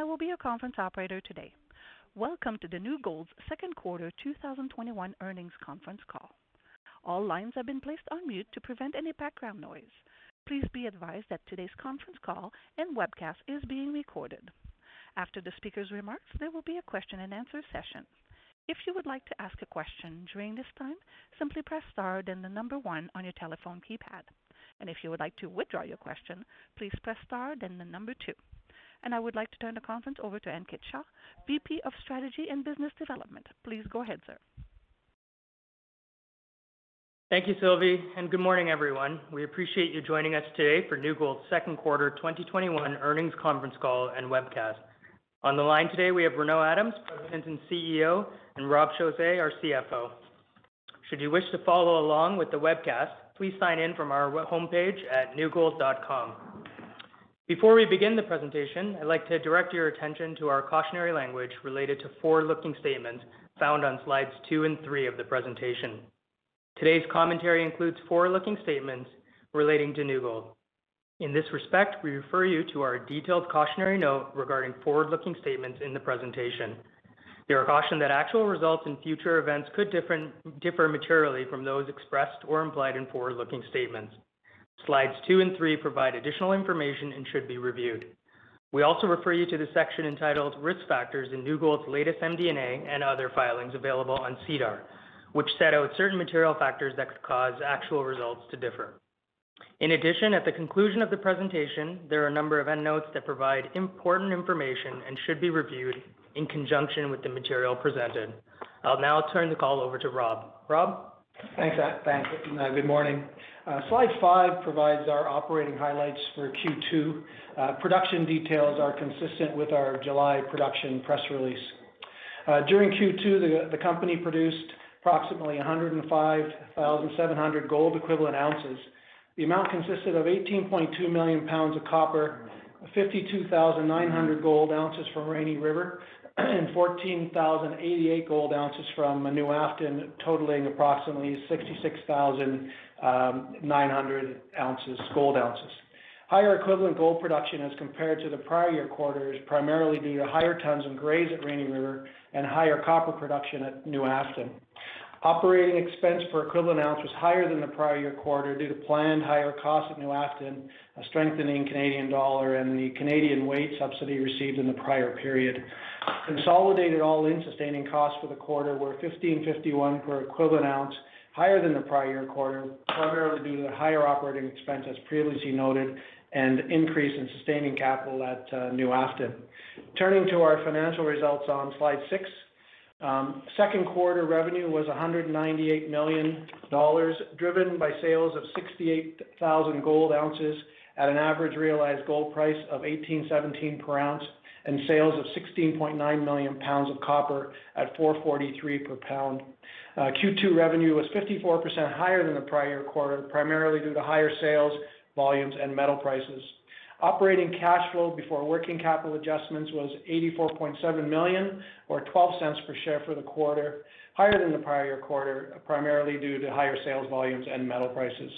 I will be your conference operator today. Welcome to the New Gold's second quarter 2021 earnings conference call. All lines have been placed on mute to prevent any background noise. Please be advised that today's conference call and webcast is being recorded. After the speaker's remarks, there will be a question and answer session. If you would like to ask a question during this time, simply press star then the number one on your telephone keypad. And if you would like to withdraw your question, please press star then the number two. I would like to turn the conference over to Ankit Shah, VP of Strategy and Business Development. Please go ahead, sir. Thank you, Sylvie, and good morning, everyone. We appreciate you joining us today for New Gold's second quarter 2021 earnings conference call and webcast. On the line today, we have Renaud Adams, President and CEO, and Rob Chausse, our CFO. Should you wish to follow along with the webcast, please sign in from our homepage at newgold.com. Before we begin the presentation, I'd like to direct your attention to our cautionary language related to forward-looking statements found on slides two and three of the presentation. Today's commentary includes forward-looking statements relating to New Gold. In this respect, we refer you to our detailed cautionary note regarding forward-looking statements in the presentation. You are cautioned that actual results in future events could differ materially from those expressed or implied in forward-looking statements. Slides two and three provide additional information and should be reviewed. We also refer you to the section entitled Risk Factors in New Gold's latest MD&A and other filings available on SEDAR, which set out certain material factors that could cause actual results to differ. In addition, at the conclusion of the presentation, there are a number of endnotes that provide important information and should be reviewed in conjunction with the material presented. I'll now turn the call over to Rob. Rob? Thanks, Ankit. Uh, good morning. Uh, slide five provides our operating highlights for Q2. Uh, production details are consistent with our July production press release. During Q2, the the company produced approximately 105,700 gold equivalent ounces. The amount consisted of 18.2 million pounds of copper, 52,900 gold ounces from Rainy River, and 14,088 gold ounces from New Afton, totaling approximately 66,900 ounces, gold ounces. Higher equivalent gold production as compared to the prior year quarter is primarily due to higher tons and grades at Rainy River and higher copper production at New Afton. Operating expense per equivalent ounce was higher than the prior year quarter due to planned higher costs at New Afton, a strengthening Canadian dollar, and the Canadian wage subsidy received in the prior period. Consolidated all-in sustaining costs for the quarter were $1,551 per equivalent ounce, higher than the prior year quarter, primarily due to the higher operating expense, as previously noted, and increase in sustaining capital at uh, New Afton. Turning to our financial results on slide six. Um, second quarter revenue was $198 million, driven by sales of 68,000 gold ounces at an average realized gold price of 1,817 per ounce, and sales of 16.9 million pounds of copper at $4.43 per pound. Uh, Q2 revenue was 54% higher than the prior quarter, primarily due to higher sales volumes and metal prices. Operating cash flow before working capital adjustments was 84.7 million, or $0.12 per share for the quarter, higher than the prior year quarter, primarily due to higher sales volumes and metal prices.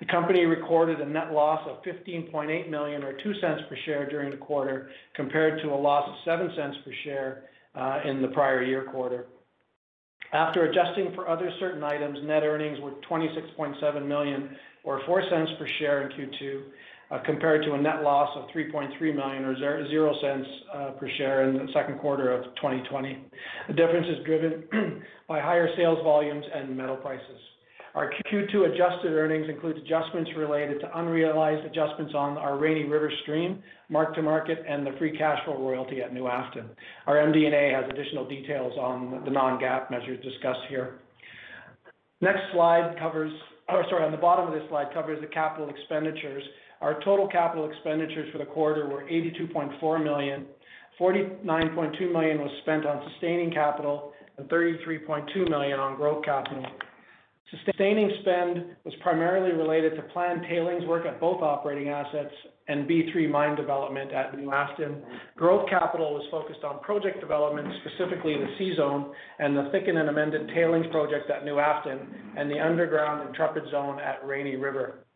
The company recorded a net loss of 15.8 million, or $0.02 per share during the quarter, compared to a loss of $0.07 per share uh, in the prior year quarter. After adjusting for other certain items, net earnings were 26.7 million, or $0.04 per share in Q2, Uh, compared to a net loss of 3.3 million, or $0.00 uh, per share in the second quarter of 2020. The difference is driven by higher sales volumes and metal prices. Our Q2 adjusted earnings include adjustments related to unrealized adjustments on our Rainy River stream, mark-to-market, and the free cash flow royalty at New Afton. Our MD&A has additional details on the non-GAAP measures discussed here. Next slide covers, or sorry, on the bottom of this slide covers the capital expenditures. Our total capital expenditures for the quarter were 82.4 million. 49.2 million was spent on sustaining capital and 33.2 million on growth capital. Sustaining spend was primarily related to planned tailings work at both operating assets and B3 mine development at New Afton. Growth capital was focused on project development, specifically the C-Zone and the thickened and amended tailings project at New Afton and the underground Intrepid Zone at Rainy River.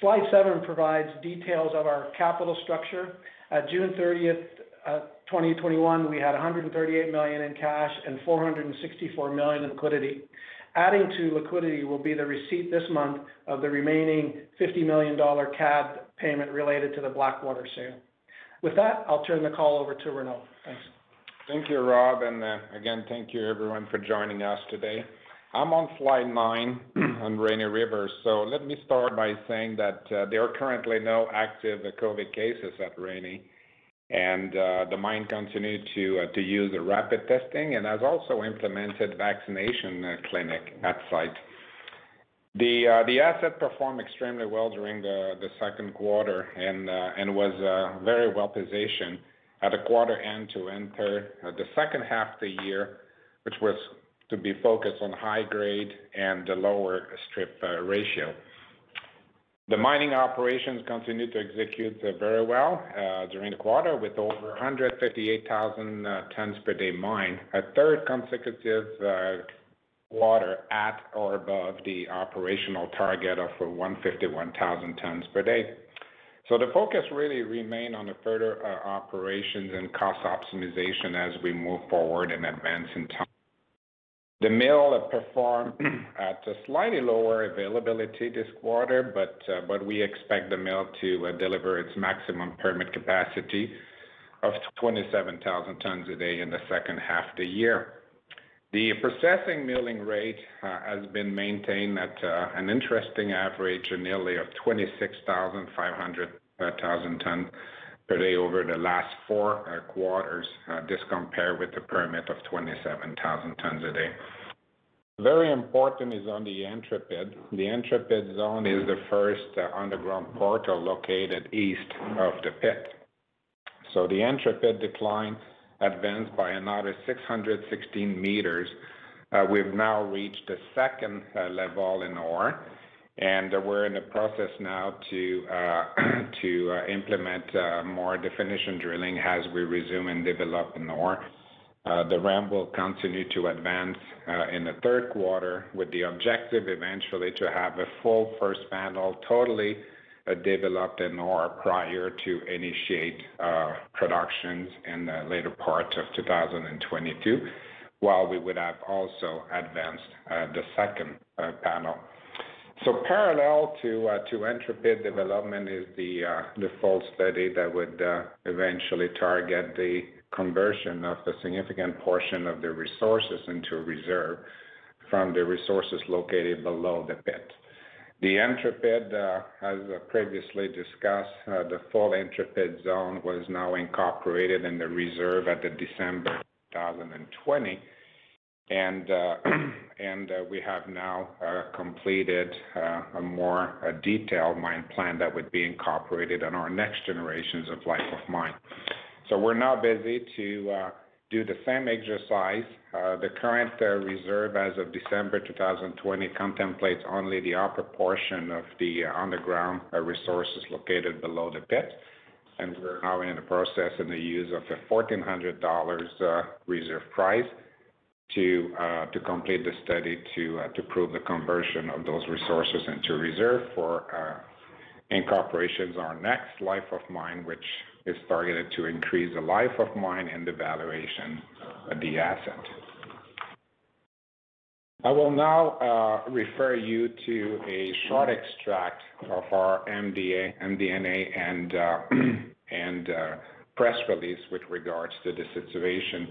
Slide seven provides details of our capital structure. At June 30th, uh, 2021, we had 138 million in cash and 464 million in liquidity. Adding to liquidity will be the receipt this month of the remaining 50 million dollar CAD payment related to the Blackwater sale. With that, I'll turn the call over to Renaud. Thanks. Thank you, Rob, and uh, again, thank you everyone for joining us today. I'm on slide nine on Rainy River. So let me start by saying that uh, there are currently no active uh, COVID cases at Rainy, and uh, the mine continued to to use the rapid testing and has also implemented vaccination clinic at site. The the asset performed extremely well during the the second quarter and and was very well positioned at a quarter end to enter the second half of the year, which was to be focused on high grade and the lower strip uh, ratio. The mining operations continued to execute uh, very well uh, during the quarter with over 158,000 tons per day mined, a third consecutive quarter at or above the operational target of 151,000 tons per day. So The focus really remained on the further operations and cost optimization as we move forward and advance in time. The mill performed at a slightly lower availability this quarter, but uh, but we expect the mill to uh, deliver its maximum permit capacity of 27,000 tons a day in the second half of the year. The processing milling rate uh, has been maintained at an interesting average of nearly 26,500 tons per day over the last four uh, quarters. Uh, this compared with the permit of 27,000 tons a day. Very important is on the Intrepid. The Intrepid zone is the first uh, underground portal located east of the pit. So the Intrepid decline advanced by another 616 meters. We've now reached the second level in ore, and we're in the process now to uh, to uh, implement uh, more definition drilling as we resume and develop in ore. The ramp will continue to advance in the third quarter with the objective eventually to have a full first panel totally developed in ore prior to initiate productions in the later part of 2022, while we would have also advanced the second panel. So parallel to uh, to Intrepid development is the uh, the full study that would uh, eventually target the conversion of a significant portion of the resources into reserve from the resources located below the pit. The Intrepid, as previously discussed, the full Intrepid zone was now incorporated in the reserve at the December 2020. And uh, uh, we have now uh, completed a more detailed mine plan that would be incorporated in our next generations of life of mine. So we're now busy to do the same exercise. The current reserve as of December 2020 contemplates only the upper portion of the underground resources located below the pit. And we're now in the process in the use of a 1,400 dollars reserve price Uh, to complete the study to uh, to prove the conversion of those resources into reserve for uh, incorporations our next life of mine, which is targeted to increase the life of mine and the valuation of the asset. I will now refer you to a short extract of our MD&A and press release with regards to the situation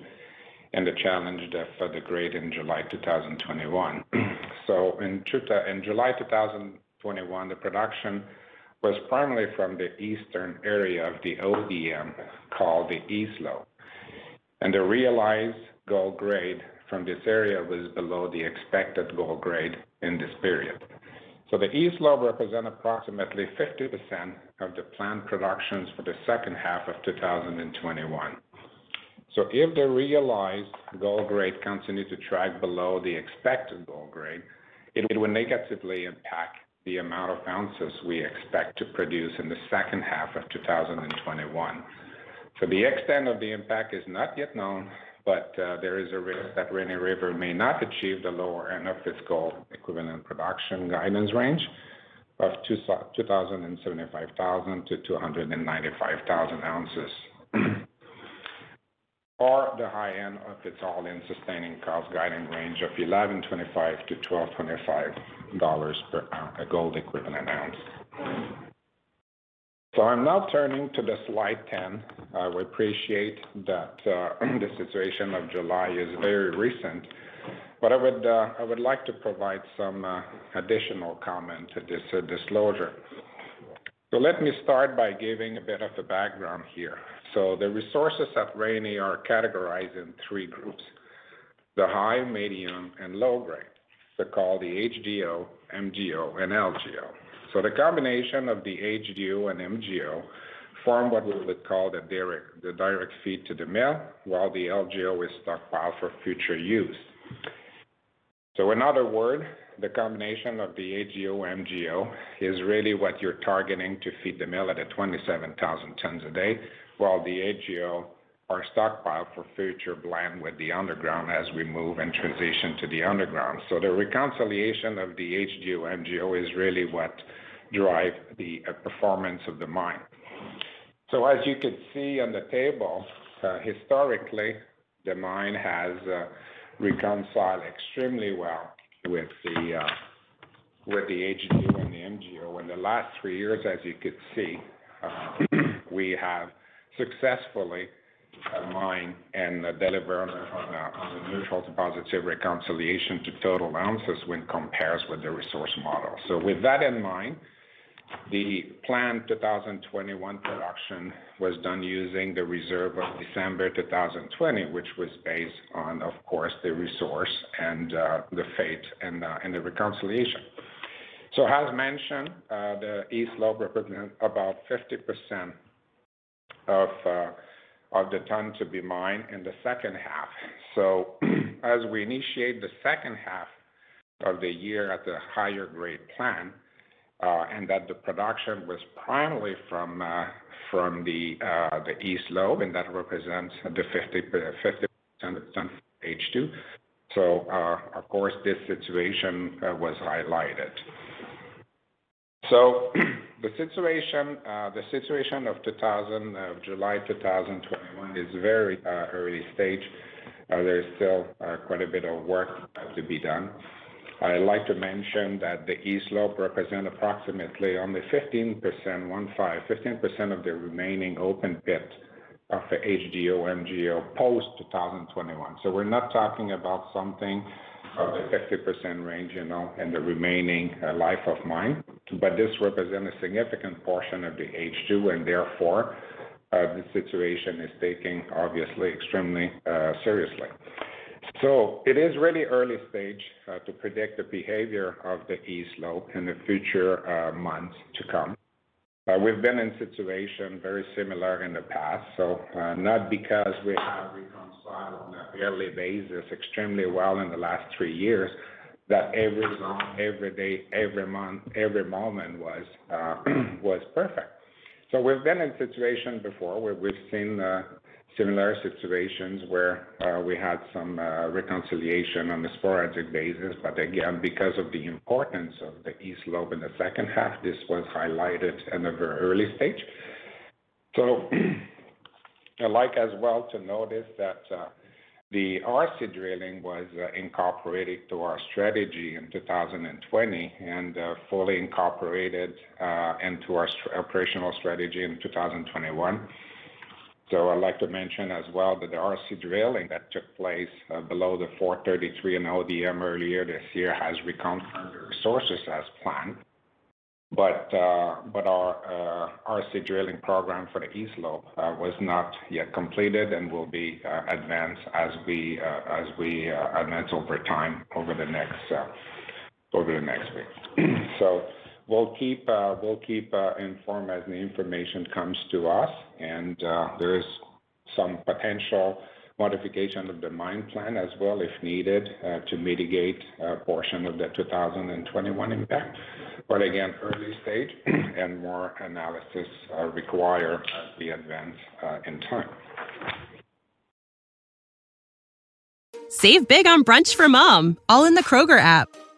and the challenge of the grade in July 2021. so In in July 2021, the production was primarily from the eastern area of the ODM, called the East Lobe. And the realized gold grade from this area was below the expected gold grade in this period. So the East Lobe represent approximately 50% of the planned productions for the second half of 2021. So if the realized gold grade continues to track below the expected gold grade, it will negatively impact the amount of ounces we expect to produce in the second half of 2021. So The extent of the impact is not yet known, but uh, there is a risk that Rainy River may not achieve the lower end of its gold equivalent production guidance range of 275,000-295,000 ounces, or the high end of its all-in sustaining cost guidance range of $1,125-$1,225 per gold equivalent ounce. So I'm now turning to the slide 10. We appreciate that uh, the situation of July is very recent, but I would uh, I would like to provide some uh, additional comment to this uh, disclosure. So let me start by giving a bit of the background here. So the resources at Rainy are categorized in three groups, the high, medium, and low grade. They're called the HGO, MGO, and LGO. So the combination of the HGO and MGO form what we would call the direct the direct feed to the mill, while the LGO is stockpiled for future use. So in other words, the combination of the HGO, MGO is really what you're targeting to feed the mill at 27,000 tons a day, while the HGO are stockpiled for future blend with the underground as we move and transition to the underground. So the reconciliation of the HGO, MGO is really what drive the uh, performance of the mine. So as you can see on the table, uh, historically, the mine has uh, reconciled extremely well with the HGO and the MGO. In the last three years, as you could see, we have successfully uh, mine and uh, deliver on uh, a neutral to positive reconciliation to total ounces when compared with the resource model. So with that in mind, the planned 2021 production was done using the reserve of December 2020, which was based on, of course, the resource and the fate and the reconciliation. So as mentioned, the East Lobe represents about 50% Uh, of the ton to be mined in the second half. So as we initiate the second half of the year at the higher grade plan, uh, and that the production was primarily from uh, the East Lobe, and that represents the 50% of ton H2. So, Of course, this situation was highlighted. The situation uh the situation of uh, July 2021 is very uh, early stage. Uh, there is still quite a bit of work to be done. I'd like to mention that the East Lobe represent approximately only 15% 15% of the remaining open pit of the HGO, MGO post 2021. So We're not talking about something of the 50% range you know, in the remaining uh, life of mine, but this represents a significant portion of the H2, and therefore, uh, the situation is taken obviously extremely uh, seriously. So it is really early stage to predict the behavior of the East Lobe in the future months to come. Uh, we've been in situation very similar in the past, so uh, not because we have reconciled on a yearly basis extremely well in the last three years, that every zone, every day, every month, every moment was uh, perfect. So we've been in situation before where we've seen similar situations where uh, we had some uh, reconciliation on a sporadic basis. But again, because of the importance of the East Lobe in the second half, this was highlighted in a very early stage. So I'd like as well to notice that uh, the RC drilling was incorporated to our strategy in 2020 and fully incorporated into our operational strategy in 2021. I'd like to mention as well that the RC drilling that took place uh, below the 433 in ODM earlier this year has reconfirmed the resources as planned. But uh, but our uh, RC drilling program for the East Lobe was not yet completed and will be advanced as we as we advance over time over the next over the next week. we'll keep uh, we'll keep uh, informed as the information comes to us, and uh, there is some potential modification of the mine plan as well, if needed, uh, to mitigate a portion of the 2021 impact. But again, early stage and more analysis required as we advance in time. Save big on brunch for mom, all in the Kroger app.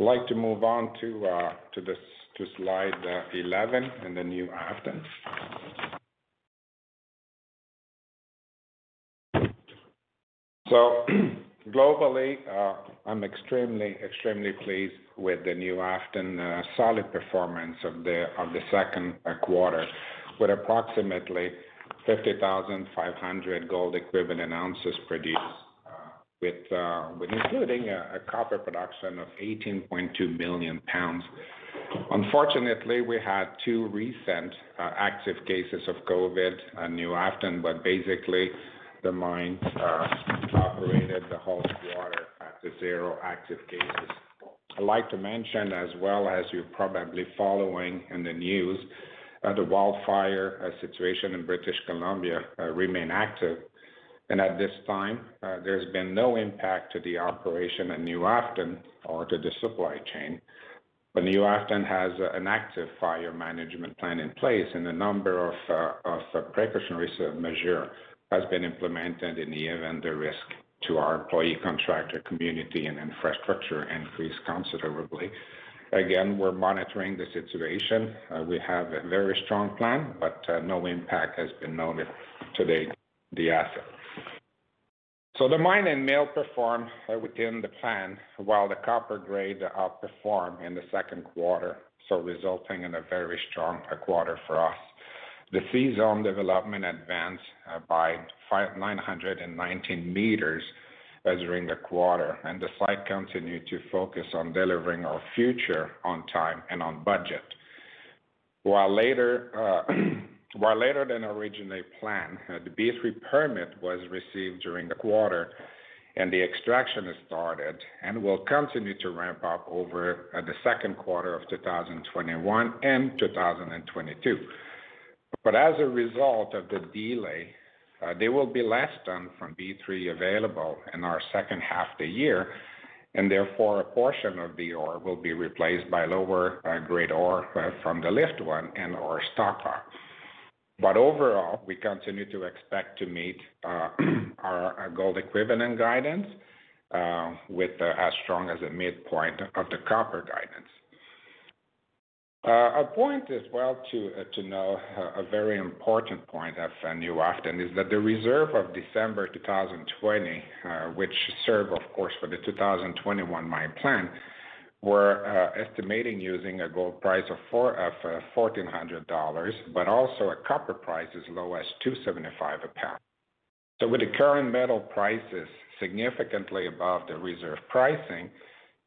I'd like to move on to uh to this to slide uh, 11 in the New Afton. So globally, uh, I'm extremely extremely pleased with the New Afton uh, solid performance of the of the second quarter, with approximately 50,500 gold equivalent ounces produced, Uh, with including a copper production of 18.2 million pounds. Unfortunately, we had two recent uh, active cases of COVID at New Afton, but basically the mine uh, operated the whole quarter at zero active cases. I'd like to mention as well, as you're probably following in the news, the wildfire situation in British Columbia remain active. And at this time, uh, there's been no impact to the operation at New Afton or to the supply chain. But New Afton has uh, an active fire management plan in place, and a number of uh, precautionary measure has been implemented in the event the risk to our employee, contractor, community, and infrastructure increase considerably. Again, we're monitoring the situation. We have a very strong plan, but no impact has been noted to date the asset. So the mine and mill performed uh, within the plan while the copper grade outperformed in the second quarter, so resulting in a very strong uh, quarter for us. The C-Zone development advanced uh, by 919 meters during the quarter, and the site continued to focus on delivering our future on time and on budget. While later than originally planned, uh, the B3 permit was received during the quarter, and the extraction has started and will continue to ramp up over uh, the second quarter of 2021 and 2022. But As a result of the delay, uh, there will be less tons from B3 available in our second half of the year, and therefore, a portion of the ore will be replaced by lower grade ore from the Lift 1 and/or stockpile. But overall, we continue to expect to meet uh, our uh, gold equivalent guidance uh, with as strong as a midpoint of the copper guidance. A point as well to know, a very important point at New Afton, is that the reserve of December 2020, which serve, of course, for the 2021 mine plan, we're uh, estimating using a gold price of four, of uh, $1,400, but also a copper price as low as $2.75 a pound. So with the current metal prices significantly above the reserve pricing,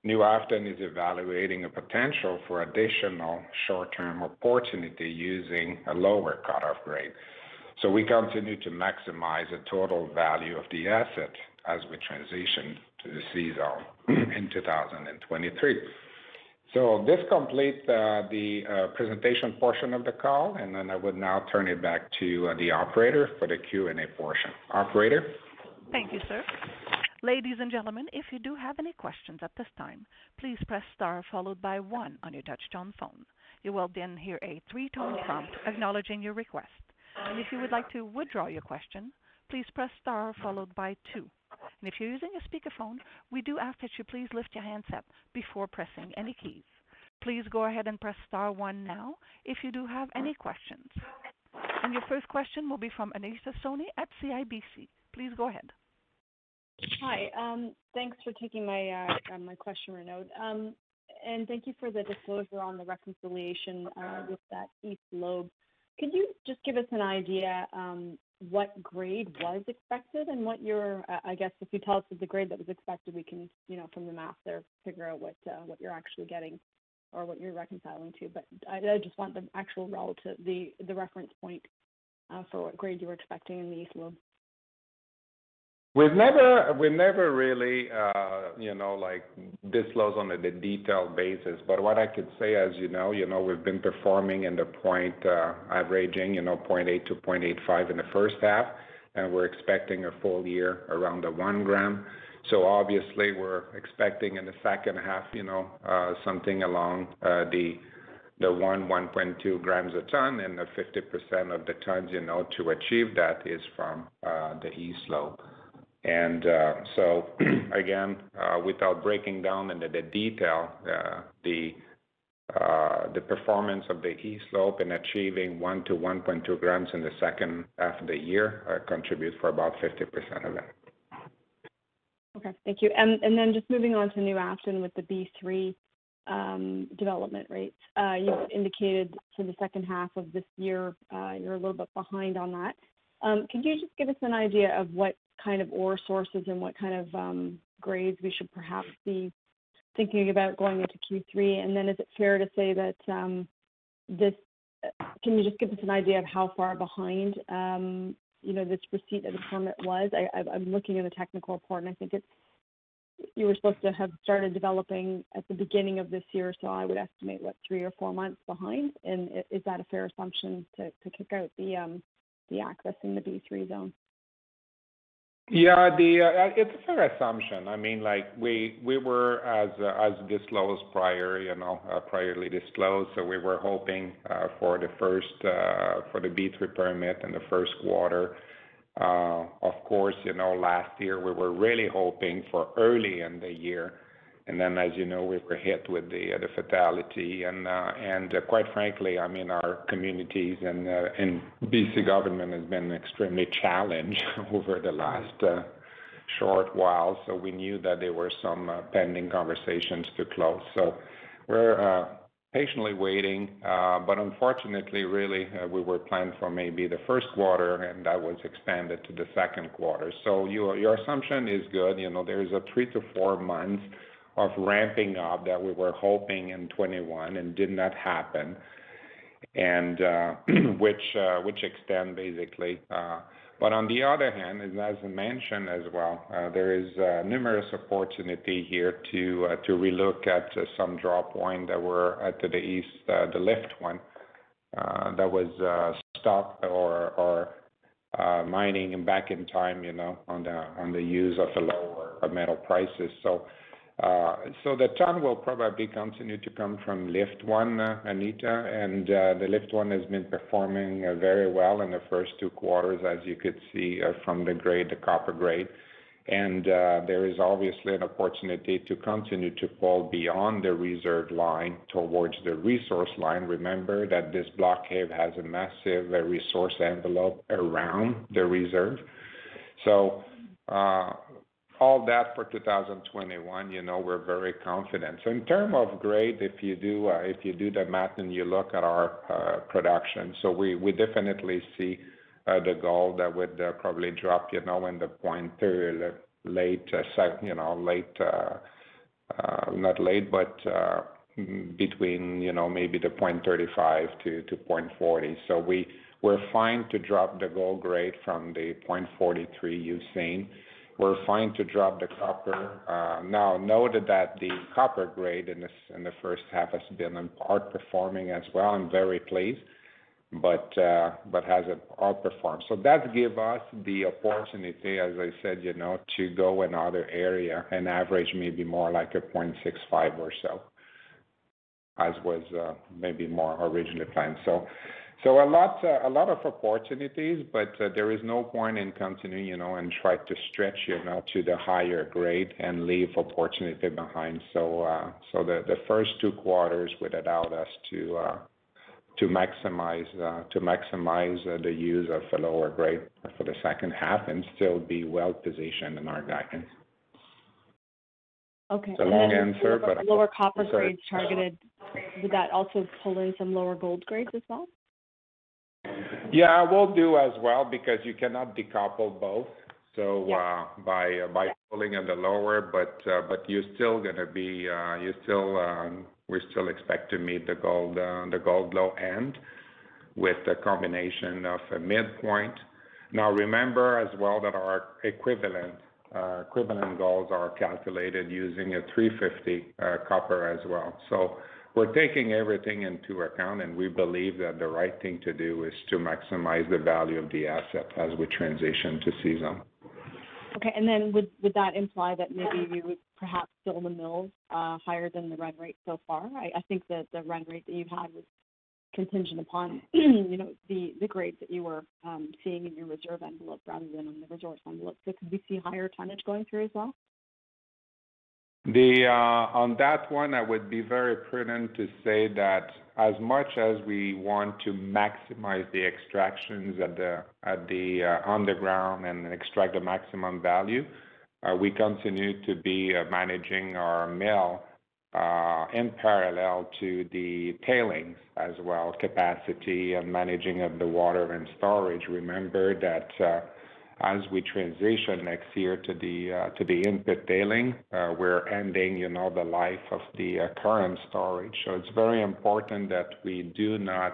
New Afton is evaluating a potential for additional short-term opportunity using a lower cutoff grade. So We continue to maximize the total value of the asset as we transition to the C-Zone in 2023. This completes uh, the uh, presentation portion of the call, and then I would now turn it back to uh, the operator for the Q&A portion. Operator? Thank you, sir. Ladies and gentlemen, if you do have any questions at this time, please press star followed by one on your touch-tone phone. You will then hear a three-tone prompt acknowledging your request. And if you would like to withdraw your question, please press star followed by two. If you're using a speakerphone, we do ask that you please lift your handset before pressing any keys. Please go ahead and press star one now if you do have any questions. And your first question will be from Anita Soni at CIBC. Please go ahead. Hi. Um, thanks for taking my uh, uh, question, Renaud. Um, and thank you for the disclosure on the reconciliation uh, with that east lobe. Could you just give us an idea um, what grade was expected and what your, I guess if you tell us the grade that was expected, we can, you know, from the math there, figure out what uh, what you're actually getting or what you're reconciling to. But I I just want the actual relative, the the reference point for what grade you were expecting in the east lobe. We've never we've never really, uh, you know, like disclosed on a detailed basis. But what I could say, as you know, you know, we've been performing in the point, uh, averaging, you know, 0.8-0.85 in the first half, and we're expecting a full year around the 1 gram. So obviously we're expecting in the second half, you know, uh, something along the the one 1.2 grams a ton, and the 50% of the tons, you know, to achieve that is from the east lobe. Uh, again, uh, without breaking down into the detail, uh the uh the performance of the east lobe in achieving 1 to 1.2 grams in the second half of the year uh, contributes for about 50% of it. Okay. Thank you. Then just moving on to New Afton with the B3 um, development rates. You've indicated for the second half of this year, you're a little bit behind on that. Um, could you just give us an idea of what kind of ore sources and what kind of um, grades we should perhaps be thinking about going into Q3? And then Is it fair to say that um, this uh, can you just give us an idea of how far behind um, you know this receipt of the permit was? I'm looking at the technical report, and I think it's you were supposed to have started developing at the beginning of this year, so I would estimate, what, three or four months behind. And is that a fair assumption to kick out the accessing the B3 zone? Yeah. Uh, it's a fair assumption. I mean, like, we we were as as disclosed prior, you know, uh, previously disclosed, so we were hoping uh for the uh, B3 permit in the first quarter. Of course, you know, last year we were really hoping for early in the year. And then as you know, we were hit with the the fatality. And uh, and uh, quite frankly, I mean, our communities and uh, and BC government has been extremely challenged over the last short while. So we knew that there were some pending conversations to close. So we're patiently waiting. But unfortunately, really, we were planned for maybe the first quarter, and that was expanded to the second quarter. So you, your assumption is good. You know, there is a three to four months of ramping up that we were hoping in 2021 and did not happen, and which uh, extend basically. Uh but on the other hand, as I mentioned as well, uh, there is uh, numerous opportunity here to relook at some draw point that were to the east, the lift one, that was stopped or mining back in time, you know, on the use of the lower metal prices. Uh, the ton will probably continue to come from lift one, uh, Anita, and uh, the lift one has been performing very well in the first two quarters, as you could see from the grade, the copper grade. And uh there is obviously an opportunity to continue to fall beyond the reserve line towards the resource line. Remember that this block cave has a massive resource envelope around the reserve. All that for 2021, you know, we're very confident. So in terms of grade, if you do uh, if you do the math and you look at our uh, production, so we we definitely see uh, the gold that would uh, probably drop, you know, in the 0.3 late, you know, late, not late, but between, you know, maybe the 0.35-0.40. We're fine to drop the gold grade from the 0.43 you've seen. We're fine to drop the copper. Now note that the copper grade in the first half has been outperforming as well. I'm very pleased, but uh but has outperformed. So that give us the opportunity, as I said, you know, to go another area and average maybe more like a 0.65 or so, as was maybe more originally planned. So a lot of opportunities, but uh, there is no point in continuing, you know, and try to stretch, you know, to the higher grade and leave opportunity behind. So, uh, the first two quarters would allow us to uh, maximize the use of the lower grade for the second half and still be well-positioned in our guidance. Okay. It's a long answer, lower, but- lower copper grades targeted. Would that also pull in some lower gold grades as well? Yeah, we'll do as well because you cannot decouple both. So, Yeah. uh, by, uh, by pulling in the lower, but, uh, but you're still gonna be, uh, you still, um, we still expect to meet the gold, uh, the gold low end with a combination of a midpoint. Now, remember as well that our equivalent, uh, equivalent goals are calculated using a 350, uh, copper as well. So we're taking everything into account, and we believe that the right thing to do is to maximize the value of the asset as we transition to C-Zone. Okay. And then would would that imply that maybe you would perhaps fill the mills uh, higher than the run rate so far? I, I think that the run rate that you had was contingent upon you know the the grades that you were um, seeing in your reserve envelope rather than on the resource envelope. So could we see higher tonnage going through as well? The, uh, on that one, I would be very prudent to say that as much as we want to maximize the extractions at the, at the, uh, underground and extract the maximum value, uh, we continue to be managing our mill, in parallel to the tailings as well, capacity and managing of the water and storage. Remember that, as we transition next year to the to the in-pit tailing, uh, we're ending, you know, the life of the uh, current storage. So it's very important that we do not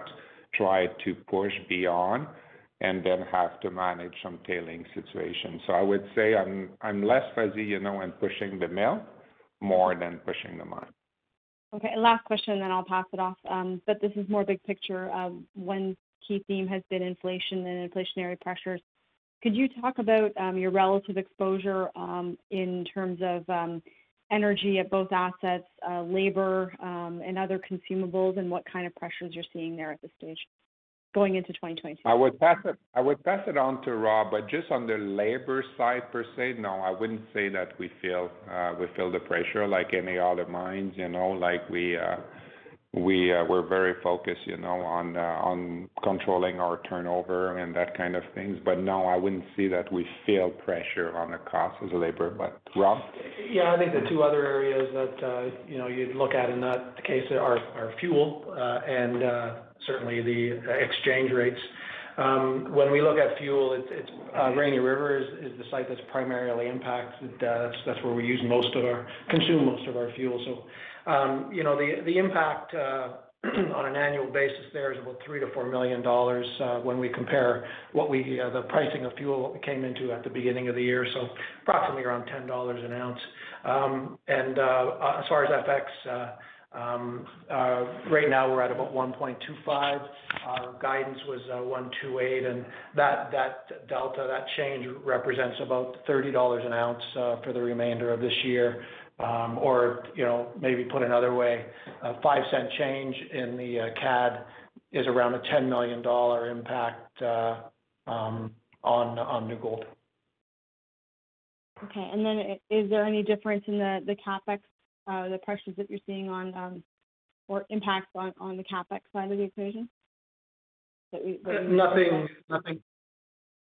try to push beyond and then have to manage some tailing situation. So I would say I'm I'm less fuzzy, you know, in pushing the mill more than pushing the mine. Okay, last question, then I'll pass it off. Um, but this is more big picture. One key theme has been inflation and inflationary pressures. Could you talk about um, your relative exposure um, in terms of um, energy at both assets, uh, labor, and other consumables, and what kind of pressures you're seeing there at this stage going into 2022? I would pass it on to Rob, but just on the labor side per se, no, I wouldn't say that we feel uh, the pressure like any other mines, you know, like we we uh, we're very focused, you know, on uh, on controlling our turnover and that kind of things. But no, I wouldn't see that we feel pressure on the cost of labor. But Rob? Yeah, I think the two other areas that, uh, you know, you'd look at in that case are fuel, uh, and uh, certainly the exchange rates. Um, When we look at fuel, it's uh, Rainy River is the site that's primarily impacted. Uh, That's that's where we use most of our, consume most of our fuel. Um, you know, the the impact uh, on an annual basis there is about three to four million dollars uh, when we compare what we uh, the pricing of fuel what we came into at the beginning of the year. So approximately around ten dollars an ounce. Um, and as far as FX, um, right now we're at about 1.25. Our guidance was uh, 1.28, and that that delta, that change represents about $30 an ounce for the remainder of this year. Um, or, you know, maybe put another way, a 5 cent change in the uh, CAD is around a $10 million impact uh, um, on on New Gold. Okay, and then is there any difference in the the capex, uh, the pressures that you're seeing on, um, or impacts on on the capex side of the equation? That we- Nothing, nothing,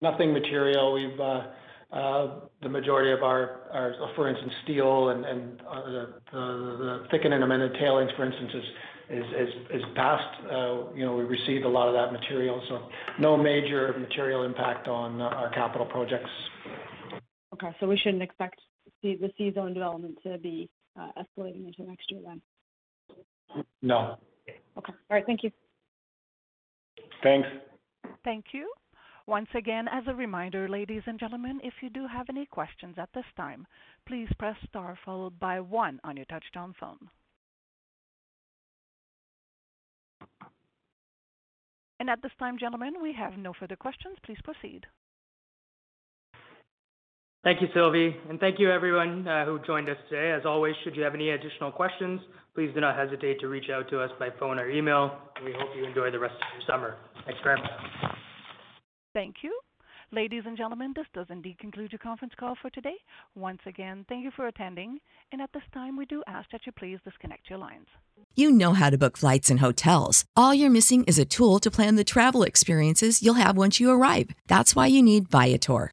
nothing material. We've, the majority of our, our, for instance, steel and, and uh, the, the the thickened and amended tailings, for instance, is, is, is is past. Uh, You know, we received a lot of that material, so no major material impact on uh, our capital projects. Okay, so we shouldn't expect the the C-zone development to be uh, escalating into next year then? No. Okay, all right, thank you. Thanks. Thank you. Once again, as a reminder, ladies and gentlemen, if you do have any questions at this time, please press star followed by one on your touchtone phone. And At this time, gentlemen, we have no further questions. Please proceed. Thank you, Sylvie, and thank you everyone uh, who joined us today. As always, should you have any additional questions, please do not hesitate to reach out to us by phone or email. We hope you enjoy the rest of your summer. Thanks very much. Thank you. Ladies and gentlemen, this does indeed conclude your conference call for today. Once again, thank you for attending, and at this time, we do ask that you please disconnect your lines. You know how to book flights and hotels. All you're missing is a tool to plan the travel experiences you'll have once you arrive. That's why you need Viator.